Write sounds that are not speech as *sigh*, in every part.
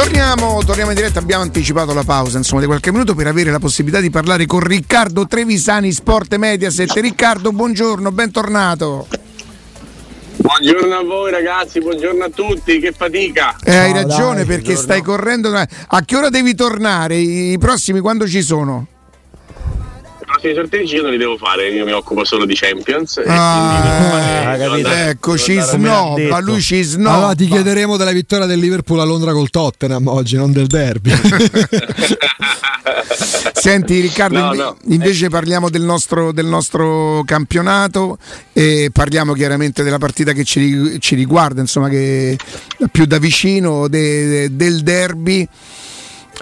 Torniamo, torniamo in diretta, abbiamo anticipato la pausa insomma, di qualche minuto per avere la possibilità di parlare con Riccardo Trevisani, Sport Mediaset. Riccardo, buongiorno, bentornato. Buongiorno a voi ragazzi, buongiorno a tutti, che fatica. Eh, hai ragione dai, perché buongiorno. stai correndo. A che ora devi tornare? I prossimi quando ci sono? Prossimi sorteggi io non li devo fare, io mi occupo solo di Champions. Ah, eh, ecco, ci snobba, lui ci snobba. Allora ti chiederemo della vittoria del Liverpool a Londra col Tottenham oggi, non del derby. *laughs* Senti Riccardo, no, no. invece parliamo del nostro, del nostro, campionato e parliamo chiaramente della partita che ci, ci riguarda, insomma, che più da vicino de, de, del derby.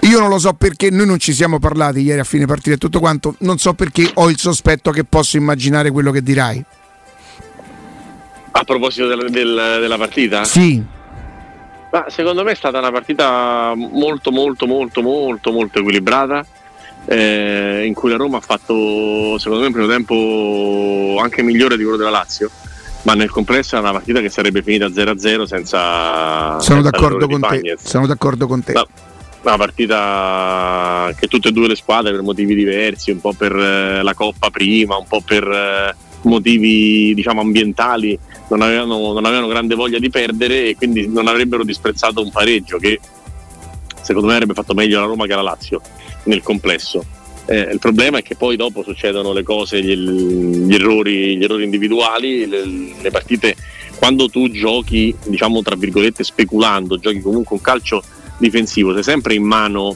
Io non lo so perché, noi non ci siamo parlati ieri a fine partita e tutto quanto, non so perché ho il sospetto che posso immaginare quello che dirai. A proposito del, del, della partita? Sì. Ma secondo me è stata una partita molto molto molto molto molto equilibrata eh, in cui la Roma ha fatto secondo me un primo tempo anche migliore di quello della Lazio ma nel complesso è una partita che sarebbe finita 0-0 senza sono, senza d'accordo, con te, sono d'accordo con te ma, una partita che tutte e due le squadre per motivi diversi, un po' per eh, la Coppa prima, un po' per eh, motivi diciamo ambientali, non avevano, non avevano grande voglia di perdere e quindi non avrebbero disprezzato un pareggio che secondo me avrebbe fatto meglio la Roma che la Lazio nel complesso. Eh, il problema è che poi dopo succedono le cose, gli, gli, errori, gli errori, individuali, le, le, partite, quando tu giochi, diciamo tra virgolette, speculando, giochi comunque un calcio difensivo, sei sempre in mano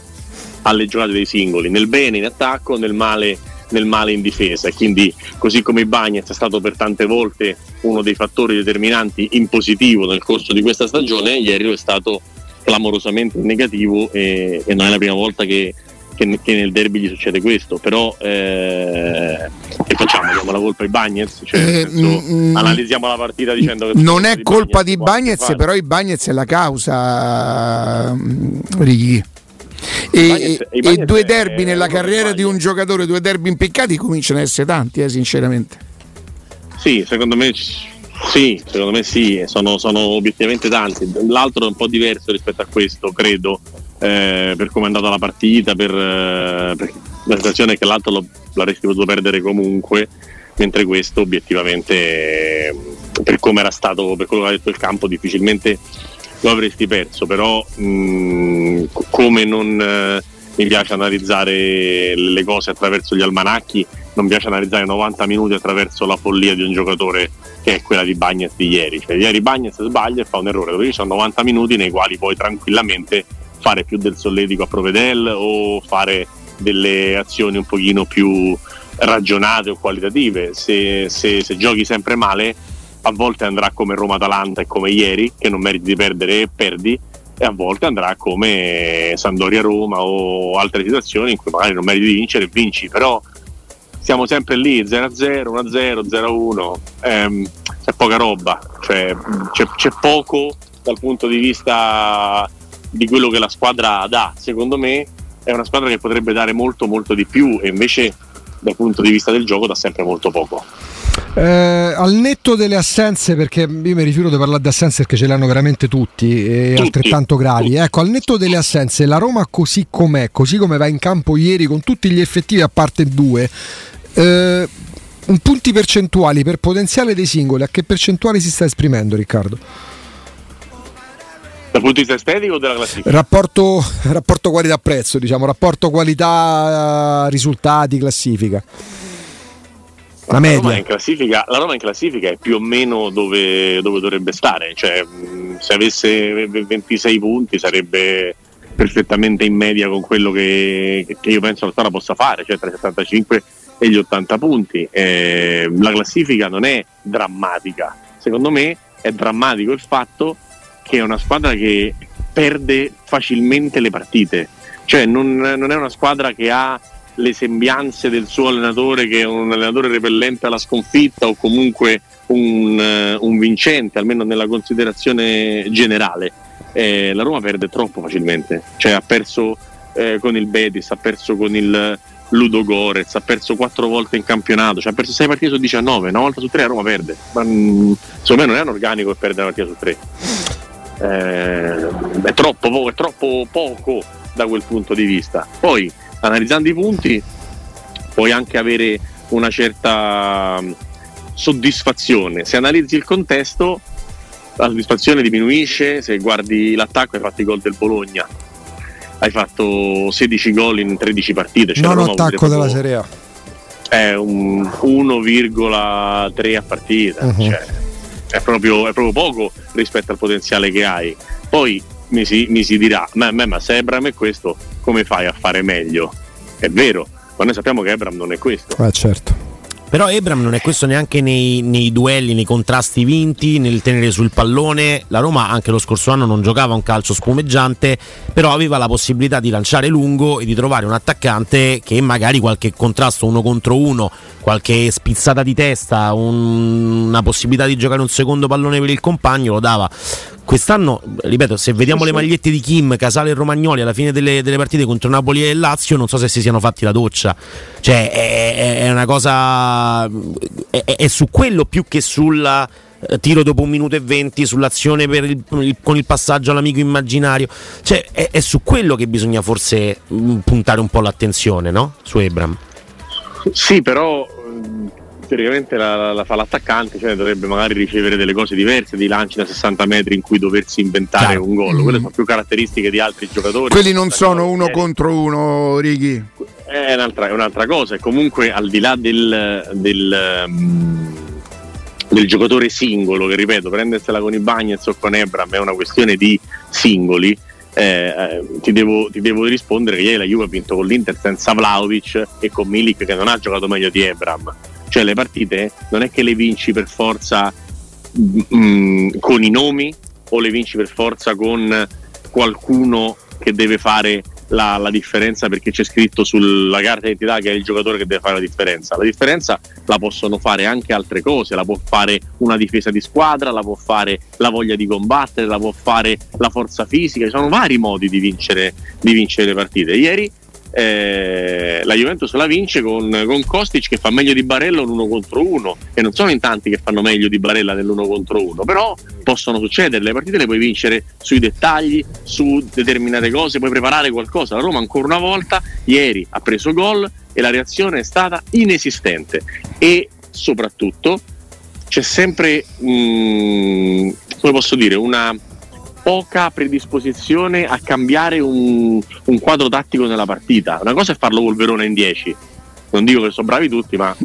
alle giocate dei singoli, nel bene in attacco, nel male, nel male in difesa. Quindi, così come il Bagnets è stato per tante volte uno dei fattori determinanti in positivo nel corso di questa stagione, ieri è stato clamorosamente negativo e, e non è la prima volta che, che, che, nel derby gli succede questo, però eh, che facciamo? Diamo la colpa ai Bagnets? Cioè, eh, senso, mm, analizziamo la partita dicendo che non è colpa di Bagnets, però i Bagnets è la causa, mm, Righi. E, Bagnets, e, e due derby nella carriera di un giocatore, due derby impiccati cominciano ad essere tanti, eh, sinceramente. Sì, secondo me sì, secondo me sì, sono, sono, obiettivamente tanti. L'altro è un po' diverso rispetto a questo, credo, eh, per come è andata la partita, per, eh, per la situazione che l'altro lo, l'avresti potuto perdere comunque, mentre questo obiettivamente, eh, per come era stato, per quello che ha detto il campo, difficilmente lo avresti perso, però mh, mm, come non eh, mi piace analizzare le cose attraverso gli almanacchi, non piace analizzare 90 minuti attraverso la follia di un giocatore che è quella di Bagnez di ieri. Cioè, ieri Bagnez sbaglia e fa un errore, dove ci sono 90 minuti nei quali puoi tranquillamente fare più del solletico a Provedel o fare delle azioni un pochino più ragionate o qualitative. Se, se, se giochi sempre male, a volte andrà come Roma-Atalanta e come ieri, che non meriti di perdere e perdi, e a volte andrà come Sandoria-Roma o altre situazioni in cui magari non meriti di vincere e vinci, però siamo sempre lì 0-0, 1-0, 0-1, ehm, c'è poca roba, cioè, c'è, c'è poco dal punto di vista di quello che la squadra dà. Secondo me è una squadra che potrebbe dare molto molto di più e invece dal punto di vista del gioco dà sempre molto poco. Eh, al netto delle assenze, perché io mi rifiuto di parlare di assenze perché ce le hanno veramente tutti e tutti, altrettanto gravi. Tutti. Ecco, al netto delle assenze, la Roma così com'è, così come va in campo ieri con tutti gli effettivi a parte due, eh, punti percentuali per potenziale dei singoli, a che percentuale si sta esprimendo Riccardo? Dal punto di vista estetico o della classifica? Rapporto, rapporto qualità-prezzo, diciamo, rapporto qualità-risultati, classifica. La, la, Roma in classifica, la Roma in classifica è più o meno dove, dove dovrebbe stare, cioè, se avesse 26 punti sarebbe perfettamente in media con quello che, che io penso la squadra possa fare, cioè tra i 75 e gli 80 punti. Eh, la classifica non è drammatica, secondo me è drammatico il fatto che è una squadra che perde facilmente le partite, cioè non, non è una squadra che ha le sembianze del suo allenatore che è un allenatore repellente alla sconfitta o comunque un, uh, un vincente, almeno nella considerazione generale. Eh, la Roma perde troppo facilmente, cioè ha perso eh, con il Betis, ha perso con il Ludo Gorez, ha perso quattro volte in campionato, cioè ha perso 6 partite su 19, una volta su tre a Roma perde. Ma mh, mm, secondo me non è un organico che perde una partita su tre. Eh, è, troppo poco, è troppo poco da quel punto di vista. Poi analizzando i punti puoi anche avere una certa mm, soddisfazione. Se analizzi il contesto, la soddisfazione diminuisce. Se guardi l'attacco, hai fatto i gol del Bologna, hai fatto 16 gol in 13 partite. Cioè non attacco della Serie A. È un 1,3 a partita. Uh-huh. Cioè, è, proprio, è, proprio, poco rispetto al potenziale che hai. Poi mi si, mi si dirà: ma, ma, ma se Ebram è questo, come fai a fare meglio? È vero, ma noi sappiamo che Ebram non è questo. Eh certo. Però Ebram non è questo neanche nei, nei, duelli, nei contrasti vinti, nel tenere sul pallone. La Roma anche lo scorso anno non giocava un calcio spumeggiante, però aveva la possibilità di lanciare lungo e di trovare un attaccante che magari qualche contrasto uno contro uno, qualche spizzata di testa, un, una possibilità di giocare un secondo pallone per il compagno lo dava quest'anno, ripeto, se vediamo le magliette di Kim, Casale e Romagnoli alla fine delle, delle, partite contro Napoli e Lazio, non so se si siano fatti la doccia. Cioè, è, è una cosa. È, è, su quello più che sul eh, tiro dopo un minuto e venti, sull'azione il, il, con il passaggio all'amico immaginario. Cioè, è, su quello che bisogna forse mm, puntare un po' l'attenzione, no? Su Ebram. Sì, però teoricamente la, la, fa l'attaccante, cioè dovrebbe magari ricevere delle cose diverse, di lanci da 60 metri in cui doversi inventare Chiaro. un gol. Quelle sono più caratteristiche di altri giocatori. Quelli non sono uno contro uno, Righi. È un'altra, è un'altra cosa, e comunque al di là del, del, um, del giocatore singolo, che ripeto, prendersela con i Bagnets o con Ebram è una questione di singoli. Eh, eh, ti, devo, ti, devo, rispondere che ieri la Juve ha vinto con l'Inter senza Vlaovic e con Milik che non ha giocato meglio di Ebram cioè le partite non è che le vinci per forza mh, mm, con i nomi o le vinci per forza con qualcuno che deve fare la, la, differenza perché c'è scritto sulla carta d'identità che è il giocatore che deve fare la differenza. La differenza la possono fare anche altre cose, la può fare una difesa di squadra, la può fare la voglia di combattere, la può fare la forza fisica, ci sono vari modi di vincere, di vincere le partite. Ieri eh, la Juventus la vince con, con, Kostic che fa meglio di Barella un uno contro uno e non sono in tanti che fanno meglio di Barella nell'uno contro uno però possono succedere, le partite le puoi vincere sui dettagli, su determinate cose, puoi preparare qualcosa, la Roma ancora una volta ieri ha preso gol e la reazione è stata inesistente. E soprattutto c'è sempre, mh, mm, come posso dire, una poca predisposizione a cambiare un, un, quadro tattico nella partita. Una cosa è farlo col Verona in 10, non dico che sono bravi tutti, ma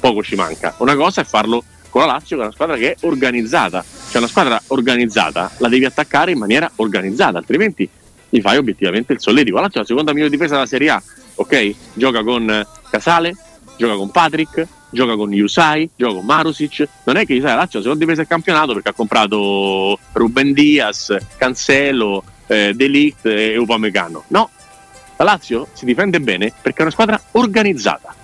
poco ci manca. Una cosa è farlo con la Lazio, che è una squadra che è organizzata. Cioè una squadra organizzata la devi attaccare in maniera organizzata, altrimenti gli fai obiettivamente il solletico. La Lazio è la seconda migliore difesa della Serie A, ok? Gioca con Casale, gioca con Patrick, gioca con Yusai, gioca con Marusic. Non è che Yusai Lazio secondo difesa il campionato perché ha comprato Ruben Diaz, Cancelo, eh, Delict e Upamecano. No, la Lazio si difende bene perché è una squadra organizzata.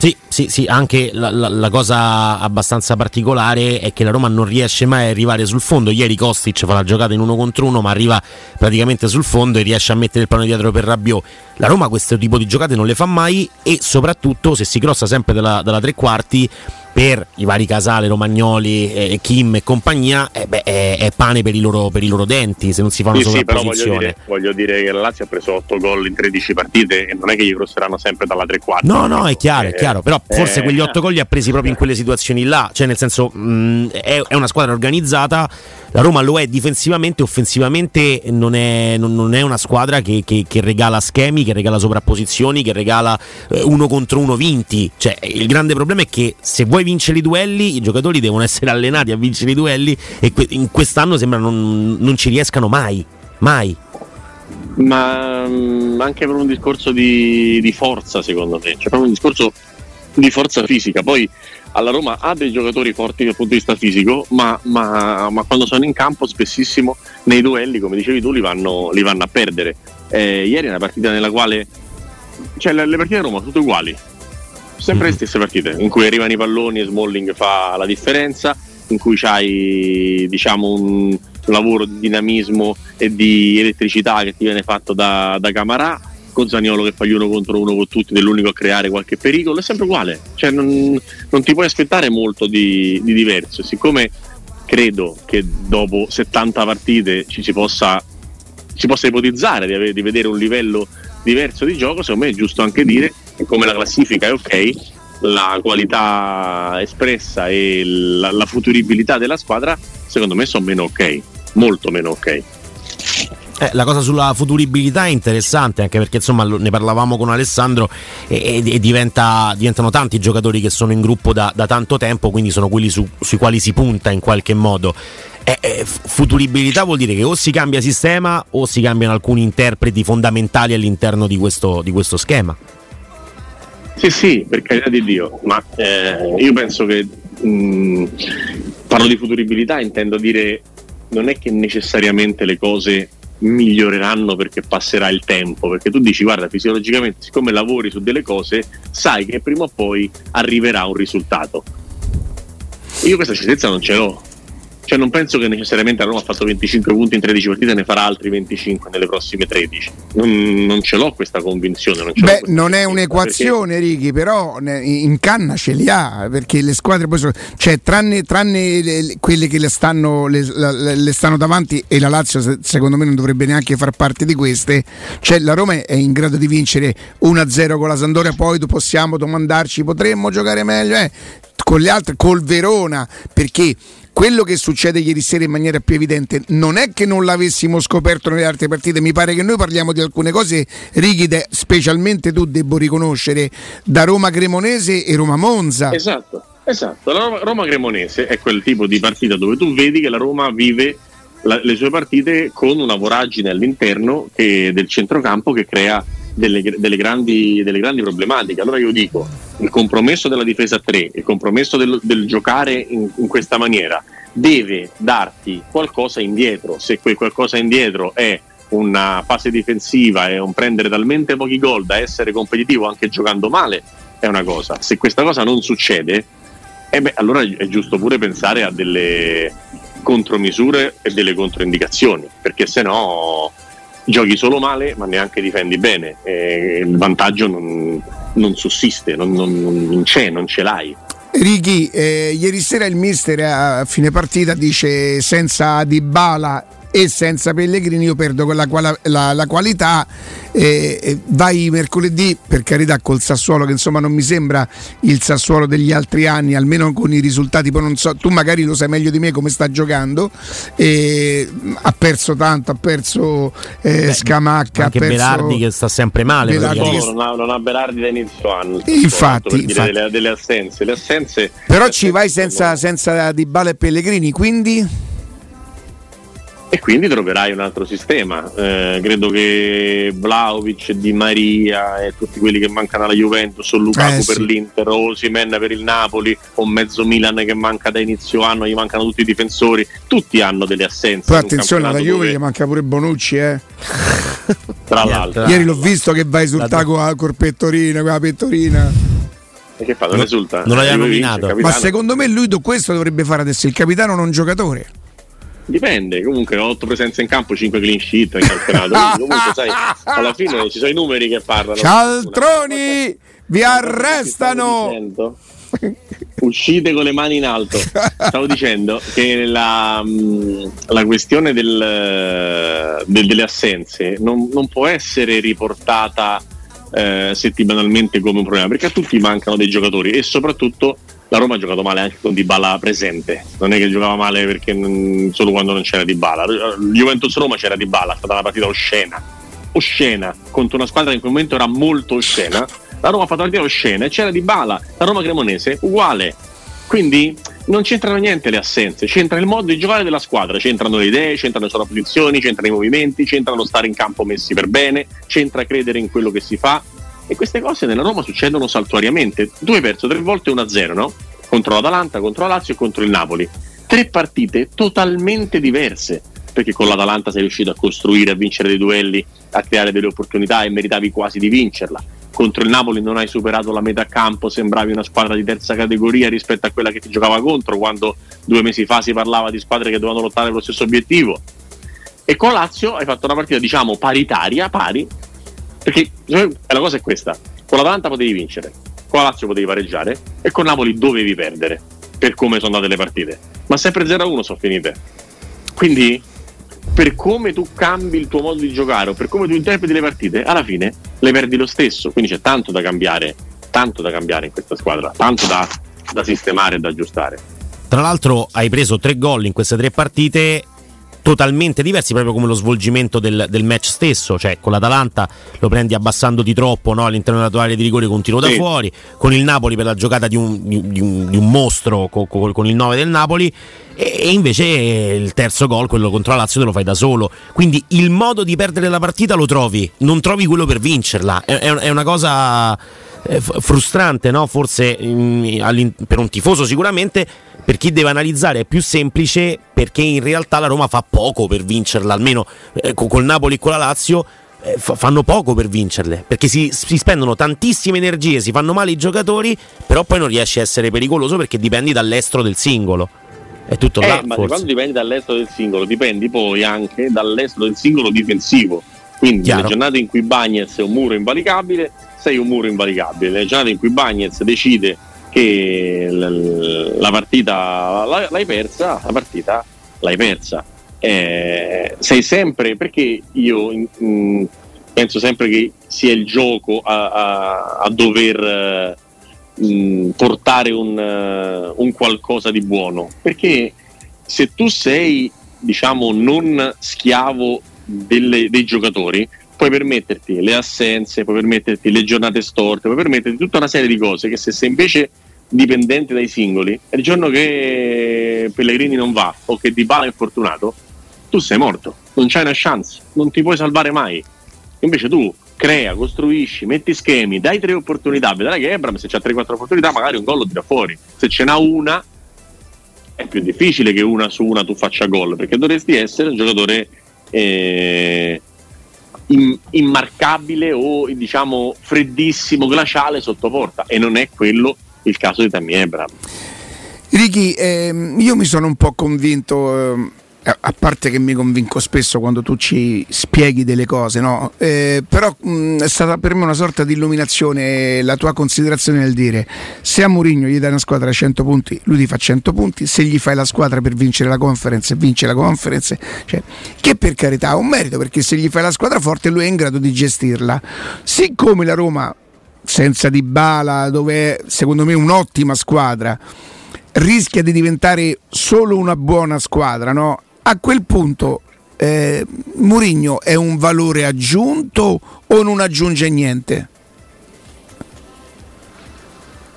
Sì, sì, sì, anche la, la, la, cosa abbastanza particolare è che la Roma non riesce mai a arrivare sul fondo. Ieri Kostic fa la giocata in uno contro uno, ma arriva praticamente sul fondo e riesce a mettere il pallone dietro per Rabiot. La Roma questo tipo di giocate non le fa mai e soprattutto se si crossa sempre dalla, dalla tre quarti per i vari Casale, Romagnoli, eh, Kim e compagnia eh beh, è, è, pane per i, loro, per i, loro, denti se non si fa una sì. Sì, voglio, dire, voglio dire che la Lazio ha preso 8 gol in 13 partite e non è che gli crosseranno sempre dalla 3 quarti. No, no, è chiaro, è chiaro, però forse eh, quegli 8 gol li ha presi proprio in quelle situazioni là, cioè nel senso mh, è, è, una squadra organizzata, la Roma lo è difensivamente, offensivamente non è, non, non è una squadra che, che, che, regala schemi, che regala sovrapposizioni, che regala eh, uno contro uno vinti, cioè il grande problema è che se vuoi vincere i duelli, i giocatori devono essere allenati a vincere i duelli e que- in quest'anno sembra non, non ci riescano mai, mai. Ma mm, anche per un discorso di, di forza, secondo me, cioè proprio un discorso di forza fisica. Poi alla Roma ha dei giocatori forti dal punto di vista fisico, ma, ma, ma quando sono in campo spessissimo nei duelli, come dicevi tu, li vanno, li vanno a perdere. Eh, ieri è una partita nella quale cioè, le, le partite a Roma sono tutte uguali, sempre le mhm. stesse partite in cui arrivano i palloni e Smalling fa la differenza, in cui c'hai diciamo un lavoro di dinamismo e di elettricità che ti viene fatto da, da Camarà con Zaniolo che fa gli uno contro uno con tutti, dell'unico a creare qualche pericolo, è sempre uguale, cioè non, non ti puoi aspettare molto di, di diverso, siccome credo che dopo 70 partite ci si possa, si possa ipotizzare di, avere, di vedere un livello diverso di gioco, secondo me è giusto anche dire come la classifica è ok, la qualità espressa e la, la futuribilità della squadra secondo me sono meno ok, molto meno ok. Eh, la cosa sulla futuribilità è interessante anche perché insomma ne parlavamo con Alessandro e, e, diventa, diventano tanti i giocatori che sono in gruppo da, da tanto tempo, quindi sono quelli su, sui quali si punta in qualche modo. Eh, eh, futuribilità vuol dire che o si cambia sistema o si cambiano alcuni interpreti fondamentali all'interno di questo, di questo schema. Sì, sì, per carità di Dio, ma eh, io penso che mh, mm, parlo di futuribilità, intendo dire non è che necessariamente le cose miglioreranno perché passerà il tempo, perché tu dici guarda fisiologicamente siccome lavori su delle cose sai che prima o poi arriverà un risultato. Io questa certezza non ce l'ho, cioè non penso che necessariamente la Roma ha fatto 25 punti in 13 partite ne farà altri 25 nelle prossime 13. Non, non ce l'ho questa convinzione. Non Beh, non è un'equazione, perché... Righi, però in canna ce li ha, perché le squadre poi sono... Cioè, tranne, tranne le, quelle che le stanno, le, le stanno, davanti e la Lazio secondo me non dovrebbe neanche far parte di queste, cioè la Roma è in grado di vincere 1-0 con la Sandoria, poi possiamo domandarci potremmo giocare meglio, eh? con le altre, col Verona, perché quello che succede ieri sera in maniera più evidente non è che non l'avessimo scoperto nelle altre partite, mi pare che noi parliamo di alcune cose rigide, specialmente tu devo riconoscere, da Roma Cremonese e Roma Monza. Esatto, esatto. La Roma Cremonese è quel tipo di partita dove tu vedi che la Roma vive la, le sue partite con una voragine all'interno che, del centrocampo che crea delle, delle, grandi, delle, grandi, problematiche. Allora io dico, il compromesso della difesa a 3, il compromesso del, del giocare in, in, questa maniera, deve darti qualcosa indietro. Se quel qualcosa indietro è una fase difensiva e un prendere talmente pochi gol da essere competitivo anche giocando male, è una cosa. Se questa cosa non succede, eh beh, allora è giusto pure pensare a delle contromisure e delle controindicazioni, perché se no giochi solo male ma neanche difendi bene e il vantaggio non, non sussiste, non, non, non, c'è, non ce l'hai. Righi, eh, ieri sera il mister a fine partita dice senza Dybala e senza Pellegrini io perdo quella, la, la qualità eh, vai mercoledì per carità col Sassuolo che insomma non mi sembra il Sassuolo degli altri anni almeno con i risultati poi non so tu magari lo sai meglio di me come sta giocando eh, ha perso tanto ha perso eh, Beh, Scamacca anche perso... Berardi che sta sempre male Berardi che... non, ha, non, ha, Berardi da inizio anno infatti, infatti. Delle, delle, assenze. Le assenze però ci vai senza, senza Dybala e Pellegrini quindi e quindi troverai un altro sistema. Eh, credo che Vlaovic, Di Maria e tutti quelli che mancano alla Juventus, o Lukaku eh, per sì. l'Inter, o Simen per il Napoli, o mezzo Milan che manca da inizio anno, gli mancano tutti i difensori, tutti hanno delle assenze. Poi attenzione alla Juve dove... gli manca pure Bonucci, eh. *laughs* Tra l'altro. Ieri l'ho visto che va a esultare con, col pettorino, con la pettorina. E che fa? Non esulta? Non l'ha nominato. Ma secondo me lui questo dovrebbe fare adesso, il capitano non giocatore. Dipende, comunque 8 presenze in campo, 5 clean sheet in campionato. *laughs* comunque sai, alla fine ci sono i numeri che parlano. Cialtroni, vi arrestano! Uscite con le mani in alto. Stavo dicendo che la, mm, la questione del, del, delle assenze non, non, può essere riportata eh, settimanalmente come un problema, perché a tutti mancano dei giocatori e soprattutto la Roma ha giocato male anche con Dybala presente, non è che giocava male perché solo quando non c'era Dybala. Juventus Roma c'era Dybala, è stata una partita oscena, oscena contro una squadra che in quel momento era molto oscena. La Roma ha fatto una partita oscena e c'era Dybala, la Roma Cremonese uguale. Quindi non c'entrano niente le assenze, c'entra il modo di giocare della squadra, c'entrano le idee, c'entrano le sovrapposizioni, c'entrano i movimenti, c'entrano stare in campo messi per bene, c'entra credere in quello che si fa, e queste cose nella Roma succedono saltuariamente. Tu hai perso tre volte 1-0, no? Contro l'Atalanta, contro la Lazio e contro il Napoli. Tre partite totalmente diverse. Perché con l'Atalanta sei riuscito a costruire, a vincere dei duelli, a creare delle opportunità e meritavi quasi di vincerla. Contro il Napoli non hai superato la metà campo, sembravi una squadra di terza categoria rispetto a quella che ti giocava contro, quando due mesi fa si parlava di squadre che dovevano lottare per lo stesso obiettivo. E con Lazio hai fatto una partita, diciamo, paritaria, pari, perché la cosa è questa: con l'Atalanta potevi vincere, con la Lazio potevi pareggiare e con Napoli dovevi perdere. per come sono andate le partite, ma sempre 0-1 sono finite. Quindi per come tu cambi il tuo modo di giocare o per come tu interpreti le partite, alla fine le perdi lo stesso. Quindi c'è tanto da cambiare, tanto da cambiare in questa squadra, tanto da, da sistemare e da aggiustare. Tra l'altro hai preso tre gol in queste tre partite totalmente diversi proprio come lo svolgimento del, del, match stesso, cioè con l'Atalanta lo prendi abbassandoti troppo no? all'interno della tua area di rigore con tiro sì. da fuori, con il Napoli per la giocata di un, di un, di un mostro con, con, il 9 del Napoli e invece il terzo gol, quello contro la Lazio, te lo fai da solo. Quindi il modo di perdere la partita lo trovi, non trovi quello per vincerla. È, è una cosa eh, frustrante, no? forse in, per un tifoso sicuramente, per chi deve analizzare è più semplice perché in realtà la Roma fa poco per vincerla, almeno eh, col Napoli e con la Lazio eh, fanno poco per vincerle perché si, si, spendono tantissime energie, si fanno male i giocatori, però poi non riesci a essere pericoloso perché dipendi dall'estro del singolo. È tutto eh, là. Ma quando dipendi dall'estro del singolo, dipendi poi anche dall'estro del singolo difensivo. Quindi Chiaro. le giornate in cui Bagnez è un muro invalicabile, sei un muro invalicabile. Le giornate in cui Bagnez decide che la partita l'hai persa, la partita l'hai persa. Eh, sei sempre perché io mh, penso sempre che sia il gioco a, a, a dover mh, portare un, uh, un, qualcosa di buono perché se tu sei diciamo non schiavo delle, dei giocatori puoi permetterti le assenze, puoi permetterti le giornate storte, puoi permetterti tutta una serie di cose che se sei invece dipendente dai singoli, il giorno che Pellegrini non va o che Di Bala è infortunato, tu sei morto, non c'hai una chance, non ti puoi salvare mai. Invece tu crea, costruisci, metti schemi, dai tre opportunità, vedrai che Ebram se c'ha 3-4 opportunità magari un gol lo tira fuori, se ce n'ha una è più difficile che una su una tu faccia gol, perché dovresti essere un giocatore eh, immarcabile o diciamo freddissimo, glaciale sotto porta e non è quello il caso di Tammy Abraham. Ricky, ehm, io mi sono un po' convinto, eh, a parte che mi convinco spesso quando tu ci spieghi delle cose, no? eh, però mh, è stata per me una sorta di illuminazione la tua considerazione nel dire se a Mourinho gli dai una squadra a 100 punti, lui ti fa 100 punti, se gli fai la squadra per vincere la conference, vince la conference, cioè, che per carità ha un merito perché se gli fai la squadra forte lui è in grado di gestirla. Siccome la Roma senza Di Bala, dove è secondo me un'ottima squadra, rischia di diventare solo una buona squadra, no? A quel punto eh, Murigno è un valore aggiunto o non aggiunge niente?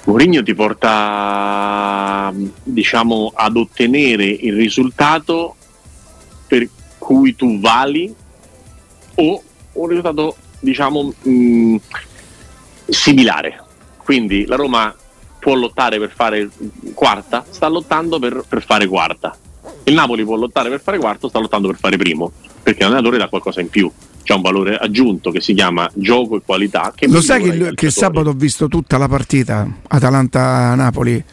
Mourinho ti porta diciamo ad ottenere il risultato per cui tu vali o un risultato diciamo mh, similare. Quindi la Roma può lottare per fare quarta, sta lottando per, per, fare quarta. Il Napoli può lottare per fare quarto, sta lottando per fare primo, perché l'allenatore dà qualcosa in più. C'è un valore aggiunto che si chiama gioco e qualità. Lo sai che, che sabato ho visto tutta la partita Atalanta-Napoli?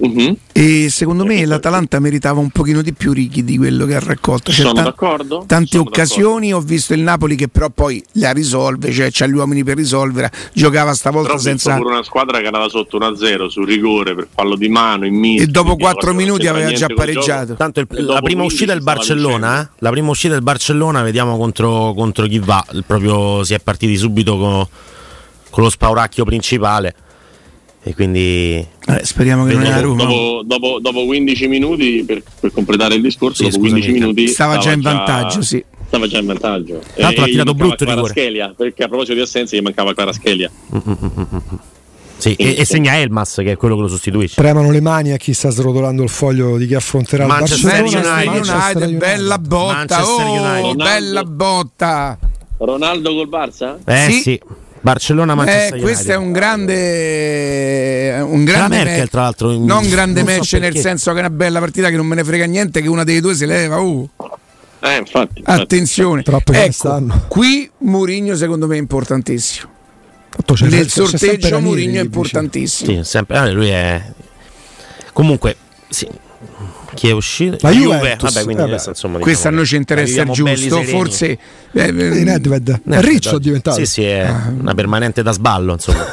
Uh-huh. E secondo me l'Atalanta meritava un pochino di più Righi di quello che ha raccolto. C'è Sono ta- d'accordo. Tante Sono occasioni, d'accordo. ho visto il Napoli che però poi la risolve, cioè c'ha gli uomini per risolvere, giocava stavolta però senza... pure una squadra che andava sotto 1-0 sul rigore per fallo di mano in mischia. E dopo 4 minuti aveva già pareggiato. Tanto il, la prima uscita del Barcellona, eh? la prima uscita del Barcellona, vediamo contro, contro chi va. Proprio si è partiti subito con, con lo spauracchio principale e quindi eh, speriamo che non è a Roma dopo, dopo, dopo 15 minuti per, per, completare il discorso sì, dopo 15 minuti stava, stava già in vantaggio sì. stava già in vantaggio tra l'altro ha tirato brutto rigore Schelia, perché a proposito di assenza gli mancava Clara Schelia *laughs* sì, e, e, segna Elmas che è quello che lo sostituisce. Tremano le mani a chi sta srotolando il foglio di chi affronterà Manchester il Barcellona. United, Manchester United, bella botta, oh, bella botta. Ronaldo col Barça? Eh sì. sì. Barcellona Manchester eh, questo è un grande un grande Merkel, match, tra l'altro in, non grande non match so nel senso che è una bella partita che non me ne frega niente che una delle due si leva uh. eh, infatti, infatti. attenzione. Ecco, qui Mourinho secondo me è importantissimo. Nel sorteggio Mourinho è importantissimo. Sì, sempre, eh, lui è comunque sì chi è uscito? La Juve. Juve. Vabbè, quindi vabbè. Questa, insomma, questa a noi ci interessa il giusto. Forse eh, eh, Nedved. Nedved. Riccio è diventato. Sì, sì, è ah. una permanente da sballo, insomma.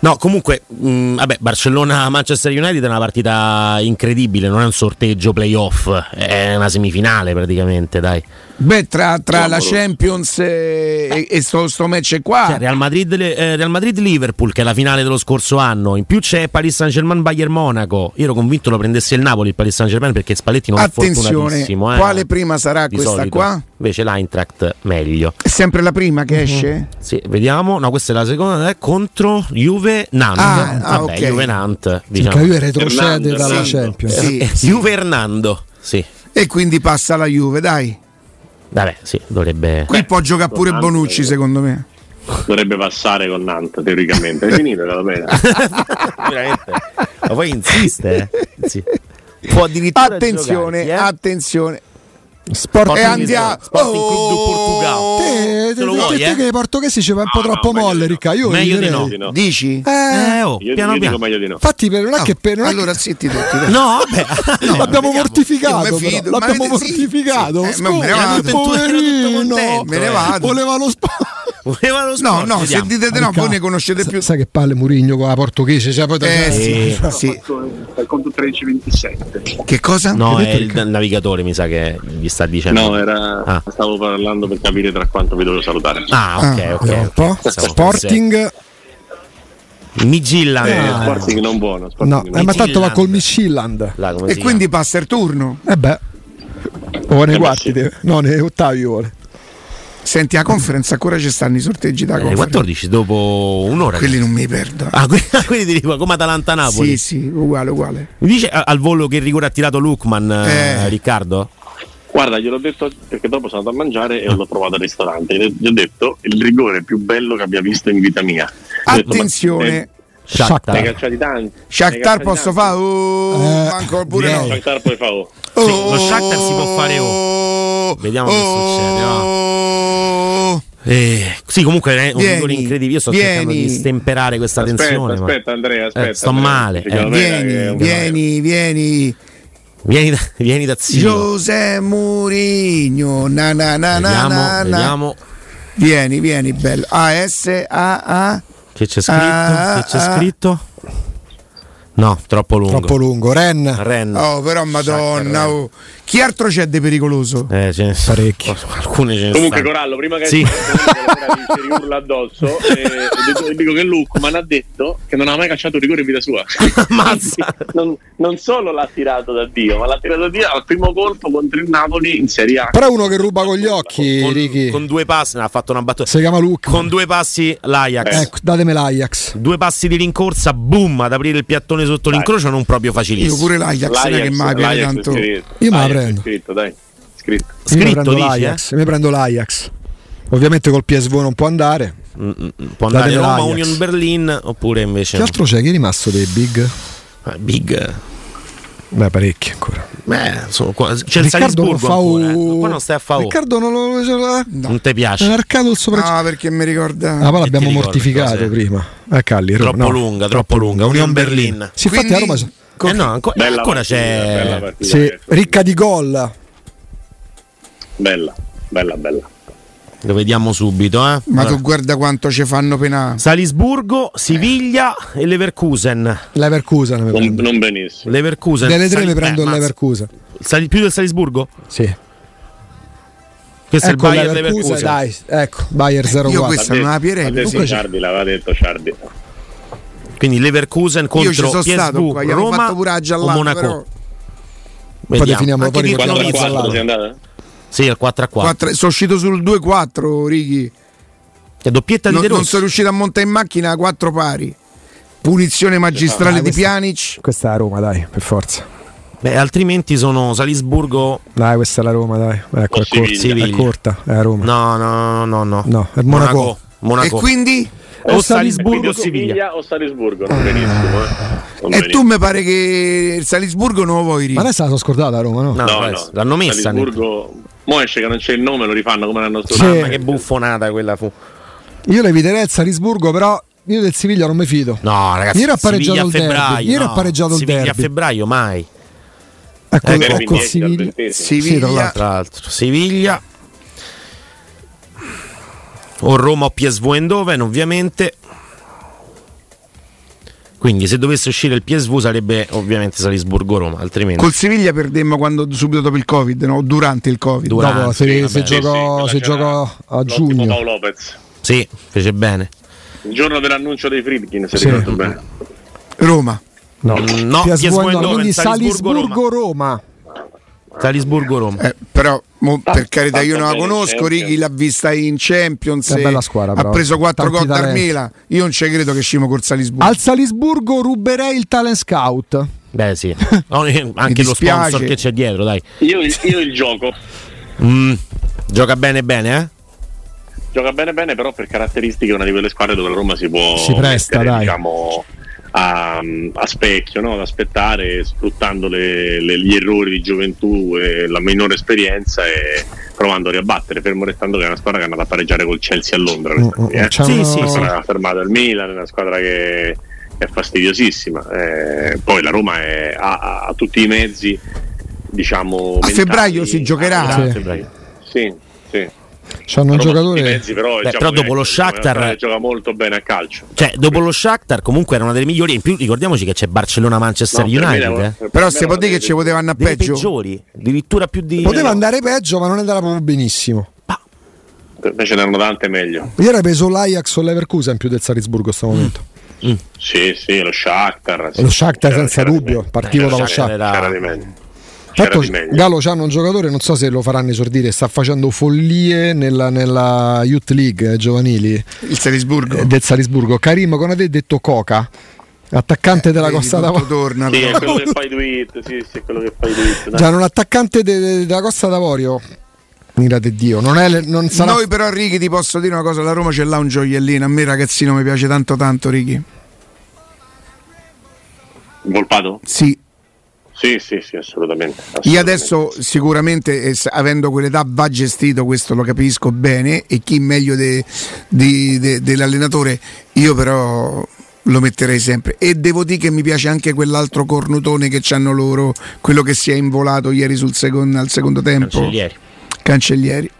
No, comunque, mh, vabbè, Barcellona-Manchester United è una partita incredibile, non è un sorteggio playoff, è una semifinale praticamente, dai. Beh, tra, tra la Champions e, e sto, sto, match qua. Cioè, Real, Madrid, eh, Real Madrid-Liverpool, che è la finale dello scorso anno. In più c'è Paris Saint-Germain-Bayern Monaco. Io ero convinto lo prendesse il Napoli, il Paris Saint-Germain, perché Spalletti non Attenzione, è fortunatissimo. Eh, quale prima sarà questa solito. qua? Invece l'Eintracht meglio. È sempre la prima che esce? Mm-hmm. Sì, vediamo. No, questa è la seconda. È contro Juve Nant. Ah, Vabbè, okay. Juve Nant. Diciamo. Juve retrocede Hernando, dalla sì. Champions. Sì, sì. Juve Hernando. Sì. E quindi passa la Juve, dai. Vabbè, sì, dovrebbe. Qui può giocare pure Nantes, Bonucci, secondo me. Dovrebbe passare con Nantes, teoricamente. È finito la *laughs* pena. Veramente. Ma poi insiste, eh? Sì. Può addirittura Attenzione, giocarsi, eh? attenzione. Sporting, e andiamo Sporting Club do Portugal. Te, te, lo vuoi, te eh? che i portoghesi ci va un po' No, troppo no, molle, Ricca. Io Meglio di no. Dici? Eh, Eh, oh, Io, piano io piano. dico meglio di no. Infatti, per- non è che per, allora zitti tutti. *laughs* dai. No, vabbè. No, l'abbiamo vediamo. mortificato. L'abbiamo mortificato. Eh, me ne vado. poverino, contento, Me ne eh. vado. Voleva lo sport. Voleva lo No, sport, no, se vediamo. dite di no, voi ne conoscete più. Sai che palle Murigno con la portoghese? Cioè, poi Eh sì, Sì. Conto 13-27. Che cosa? No, Che è detto il navigatore, mi sa che gli sta dicendo. No, era, Ah. stavo parlando per capire tra quanto vi dovevo salutare. Ah, ok, Ah, ok. un po'. Sporting, fosse Midtjylland. Eh, Ah. Sporting non buono. Sporting no, non eh, ma tanto va col come E quindi passa il turno. Eh beh, o nei quarti, no, nei ottavi vuole. Senti, a conference ancora ci stanno i sorteggi da? Eh, conference. 14 dopo un'ora. Quelli non mi perdo. Ah, que- *laughs* quelli di come Atalanta-Napoli. Sì, sì, uguale, uguale. Mi dice al volo che rigore ha tirato Lukman, eh, Eh. Riccardo? Guarda, gliel'ho detto perché dopo sono andato a mangiare e l'ho provato al ristorante. Gli ho detto il rigore più bello che abbia visto in vita mia. Attenzione, Ne Shakhtar. tanti. Shakhtar posso fare? Oh, Eh, manco pure direi. no. Shakhtar poi fa oh. Sì, lo Shakhtar si può fare oh. Vediamo che succede, va. Oh. Eh, sì, comunque è un Vieni, rigore incredibile. Io sto cercando vieni. di stemperare questa Aspetta, tensione. ma- aspetta Andrea, aspetta. Eh, sto Andrea. male, eh. Vieni, vieni, vieni. Vieni, da, vieni da zio. José Mourinho. Na na na na Vediamo, na na. vediamo Vieni, vieni, bello. A S A A. che c'è scritto. Ah, che c'è ah. scritto? No, troppo lungo. Troppo lungo. Ren, Ren. Oh, però madonna. Oh. Chi altro c'è di pericoloso? Eh, ce ne Parecchi. *laughs* Alcune ce ne Comunque stanno. Corallo, prima che Sì. ci *laughs* riurla addosso, eh, dico, dico che Lukman ha detto che non ha mai cacciato un rigore in vita sua. *laughs* Ammazza. non, non solo l'ha tirato da Dio, ma l'ha tirato da Dio al primo colpo contro il Napoli in Serie A. però uno che ruba con gli occhi, con, Ricky. con due passi, ha fatto una battuta. Si chiama Luke. Con due passi l'Ajax. Ecco, datemi l'Ajax. Due passi di rincorsa, boom, ad aprire il piattone sotto l'incrocio non proprio Io facilissimo. pure l'Ajax, è che mai piace l'Ajax tanto. scritto. Io me la L'Ajax prendo. Scritto, dai. Scritto. Io mi Scritto, prendo dici, l'Ajax. Mi prendo l'Ajax. Ovviamente col PSV non può andare. Mm, mm, Può andare Datemi Roma, l'Ajax. Union Berlin oppure invece Che altro c'è? Chi è rimasto dei big? Eh, Big. Beh, parecchi ancora. Beh, sono qua- c'è il Riccardo non Salisburgo fa ancora, eh. un- Qua non stai a fa Riccardo non lo. eh, Non ti Ha piace. marcato il sopra. No, perché mi ricorda. Ah, poi Che l'abbiamo mortificato cose? prima. Eh, Calli, Roma, Troppo no. lunga, troppo lunga. Union Berlin. Sì, infatti Quindi- a Roma. Eh no, anco- Bella ancora partita, c'è. Bella partita, Sì, ricca di gol. Bella, bella, bella. Lo vediamo subito, eh. Ma Allora, tu guarda quanto ci fanno penare. Salisburgo, Siviglia e Leverkusen. Leverkusen Non, non benissimo. Leverkusen. Delle tre Sali- mi prendo eh, il. Leverkusen. Sali- più del Salisburgo? Sì. Questo ecco è il Bayern Leverkusen, Leverkusen. dai. Ecco, Bayer 0 Io questa non la pierei. Adesso Comunque Ciardi l'aveva detto Ciardi. Quindi Leverkusen Io ci contro PSV, qua, Roma fatto pure o Monaco. però Poi Vediamo. definiamo Anche poi di ricordiamo la 4-4 sei andata? Sì, il 4 a 4. quattro- sono uscito sul 2-4, Righi. È doppietta di Non, De non Rossi. sono riuscito a montare in macchina a quattro pari. Punizione magistrale Ah, di questa- Pjanic. Questa è la Roma, dai, per forza. Beh, altrimenti sono Salisburgo. Dai, questa è la Roma, dai. Ecco, O è corta, è corta, è la Roma. No, no, no, no. No, è Monaco. E Monaco. quindi? O Quindi Salisburgo o o Siviglia. o Salisburgo, non benissimo. Eh. Non E benissimo. tu mi pare che il Salisburgo non lo vuoi Ma Righi. adesso la sono scordata la Roma, no? No, No, no. l'hanno messa. Salisburgo. Mo esce che non c'è il nome, lo rifanno come l'anno Sì. scorso. Mamma che buffonata quella fu. Io le eviterei il Salisburgo, però io del Siviglia non mi fido. No, ragazzi. Ieri ha pareggiato Siviglia a il derby. febbraio. Ieri ha no. pareggiato il Siviglia a derby. febbraio mai. Ecco, Eh, ecco derby il 10 al Siviglia. 20. Sì, tra Siviglia. l'altro. Tra l'altro, Siviglia. O Roma o PSV Eindhoven, ovviamente. Quindi se dovesse uscire il PSV sarebbe ovviamente Salisburgo-Roma, altrimenti... Col Siviglia perdemmo quando, subito dopo il Covid, no? durante il Covid. Durante, dopo, se, se, giocò, se giocò a giugno. Paolo Lopez. Sì, fece bene. Il giorno dell'annuncio dei Friedkin, se sì. ricordo bene. Roma. No, no PSV no, quindi Salisburgo-Roma. Salisburgo-Roma. Eh, però mo, per carità io non la conosco, Righi l'ha vista in Champions, è bella squadra, ha preso 4 gol dal Milan, io non ci credo che scimo col Salisburgo. Al Salisburgo ruberei il talent scout. Beh sì, *laughs* anche lo sponsor che c'è dietro, dai. Io, io il gioco. Mm, gioca bene bene, eh? Gioca bene bene, però per caratteristiche è una di quelle squadre dove la Roma si può si presta, mettere, dai. diciamo a, a specchio, no? ad aspettare sfruttando le, le, gli errori di gioventù e la minore esperienza e provando a riabbattere, fermo restando che è una squadra che è andata a pareggiare col Chelsea a Londra. Mm, qui, eh? sì, sì, sì. Ha fermato il Milan, è una squadra che è fastidiosissima. Eh, poi la Roma è, ha, ha, tutti i mezzi, diciamo. A febbraio si giocherà. Sì, sì. sì. C'hanno un giocatore. Mezzi, però, Beh, diciamo però dopo lo Shakhtar gioca molto bene a calcio. Cioè, dopo lo Shakhtar, comunque era una delle migliori. In più, ricordiamoci che c'è Barcellona-Manchester no, United. Me, eh. Però se può dire che ci poteva andare peggio. peggiori, addirittura più di. Poteva andare peggio, ma non andava proprio benissimo. Ma... Invece ne erano tante meglio. Ieri hai preso l'Ajax o l'Everkusen più del Salisburgo a questo momento. Mm. Sì, sì, lo Shakhtar. Sì. Lo Shakhtar senza dubbio, partivo dallo Shakhtar. C'era di Tanto Galo c'hanno un giocatore, non so se lo faranno esordire, sta facendo follie nella, nella Youth League eh, giovanili. Il Salisburgo. Eh, del Salisburgo. Karim, come avete detto Coca. Attaccante eh, della Costa d'Avorio. Torna, sì, è quello che fai tweet. Sì, sì, è quello che fai tweet. Già, un attaccante de, de, della Costa d'Avorio. Mira di Dio, non è, non sarà... Noi però Righi ti posso dire una cosa, la Roma ce l'ha un gioiellino, a me ragazzino mi piace tanto tanto Righi. Volpato? Sì. Sì, sì, sì, assolutamente. assolutamente. Io adesso sicuramente, eh, avendo quell'età, va gestito, questo lo capisco bene, e chi meglio de, de, de, dell'allenatore, io però lo metterei sempre. E devo dire che mi piace anche quell'altro cornutone che hanno loro, quello che si è involato ieri secondo, al secondo tempo. Cancellieri. Cancellieri.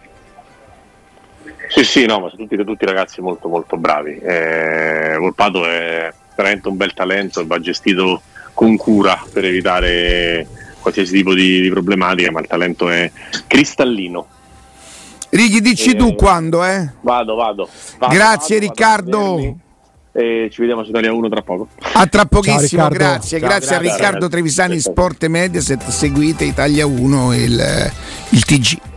Sì, sì, no, ma sono tutti, tutti ragazzi molto molto bravi. Eh, Volpato è veramente un bel talento va gestito con cura per evitare qualsiasi tipo di, di problematica, ma il talento è cristallino. Righi, dici eh, tu quando, eh? Vado, vado. vado Grazie vado, Riccardo. Vado e ci vediamo su Italia 1 tra poco. A tra pochissimo, Ciao, grazie. Ciao, grazie, grazie, a Riccardo Trevisani, Sport e Mediaset. Seguite Italia 1 e il, il TG.